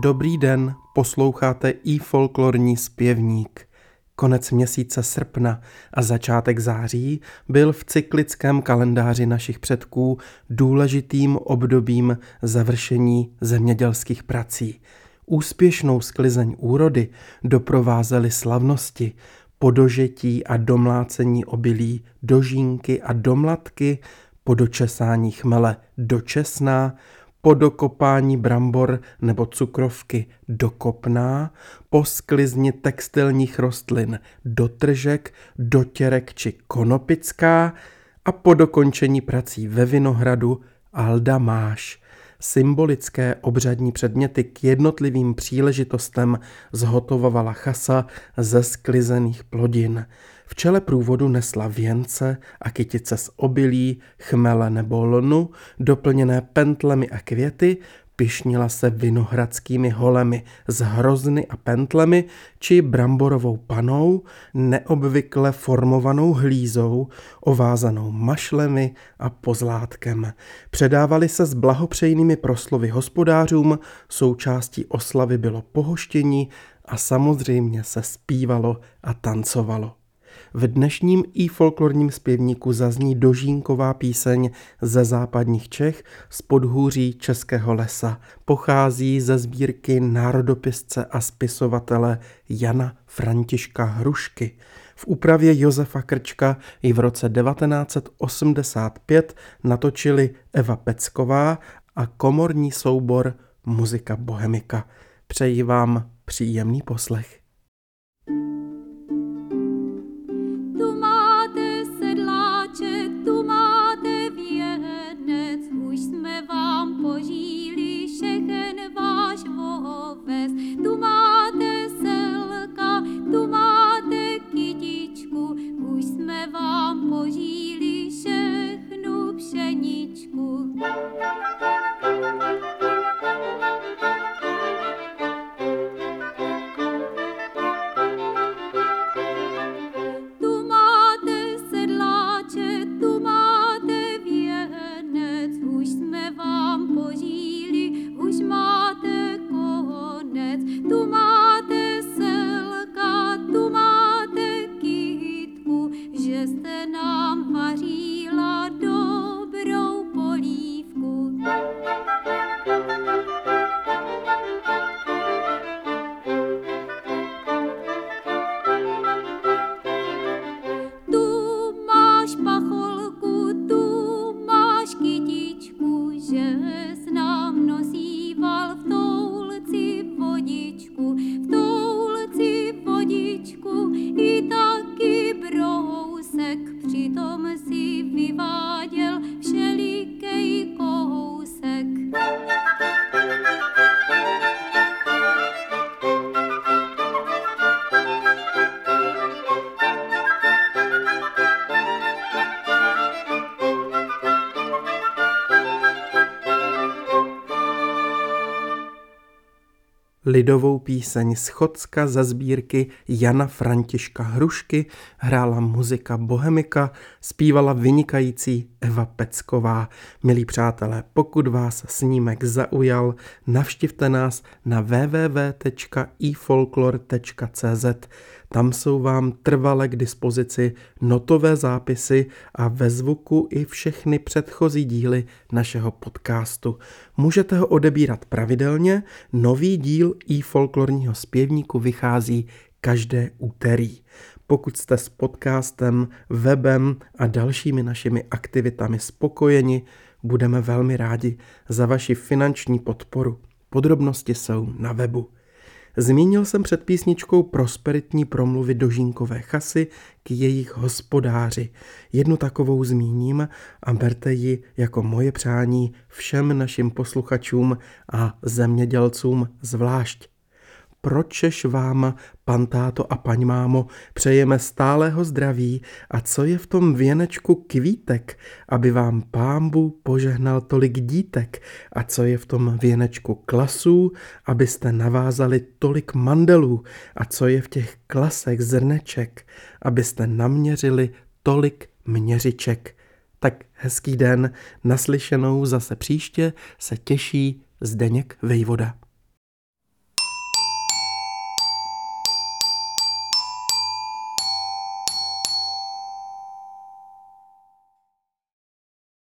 Dobrý den, posloucháte i folklorní zpěvník. Konec měsíce srpna a začátek září byl v cyklickém kalendáři našich předků důležitým obdobím završení zemědělských prací. Úspěšnou sklizeň úrody doprovázely slavnosti, podožetí a domlácení obilí, dožínky a domlatky, po dočesání chmele dočesná, po dokopání brambor nebo cukrovky dokopná, po sklizni textilních rostlin dotržek, dotěrek či konopická a po dokončení prací ve vinohradu alda máš. Symbolické obřadní předměty k jednotlivým příležitostem zhotovovala chasa ze sklizených plodin. V čele průvodu nesla věnce a kytice z obilí, chmele nebo lnu, doplněné pentlemi a květy, pišnila se vinohradskými holemi s hrozny a pentlemi či bramborovou panou, neobvykle formovanou hlízou, ovázanou mašlemi a pozlátkem. Předávali se s blahopřejnými proslovy hospodářům, součástí oslavy bylo pohoštění a samozřejmě se zpívalo a tancovalo. V dnešním i folklorním zpěvníku zazní dožínková píseň ze západních Čech z podhůří Českého lesa. Pochází ze sbírky národopisce a spisovatele Jana Františka Hrušky. V úpravě Josefa Krčka ji v roce 1985 natočili Eva Pecková a komorní soubor Muzika Bohemika. Přeji vám příjemný poslech. Lidovou píseň Schodska za sbírky Jana Františka Hrušky, hrála muzika Bohemika, zpívala vynikající Eva Pecková. Milí přátelé, pokud vás snímek zaujal, navštivte nás na www.ifolklor.cz. Tam jsou vám trvale k dispozici notové zápisy a ve zvuku i všechny předchozí díly našeho podcastu. Můžete ho odebírat pravidelně, nový díl i folklorního zpěvníku vychází každé úterý. Pokud jste s podcastem, webem a dalšími našimi aktivitami spokojeni, budeme velmi rádi za vaši finanční podporu. Podrobnosti jsou na webu. Zmínil jsem před písničkou prosperitní promluvy dožínkové chasy k jejich hospodáři. Jednu takovou zmíním a berte ji jako moje přání všem našim posluchačům a zemědělcům zvlášť pročeš vám, pan táto a paň mámo, přejeme stálého zdraví a co je v tom věnečku kvítek, aby vám pámbu požehnal tolik dítek a co je v tom věnečku klasů, abyste navázali tolik mandelů a co je v těch klasech zrneček, abyste naměřili tolik měřiček. Tak hezký den, naslyšenou zase příště se těší Zdeněk Vejvoda.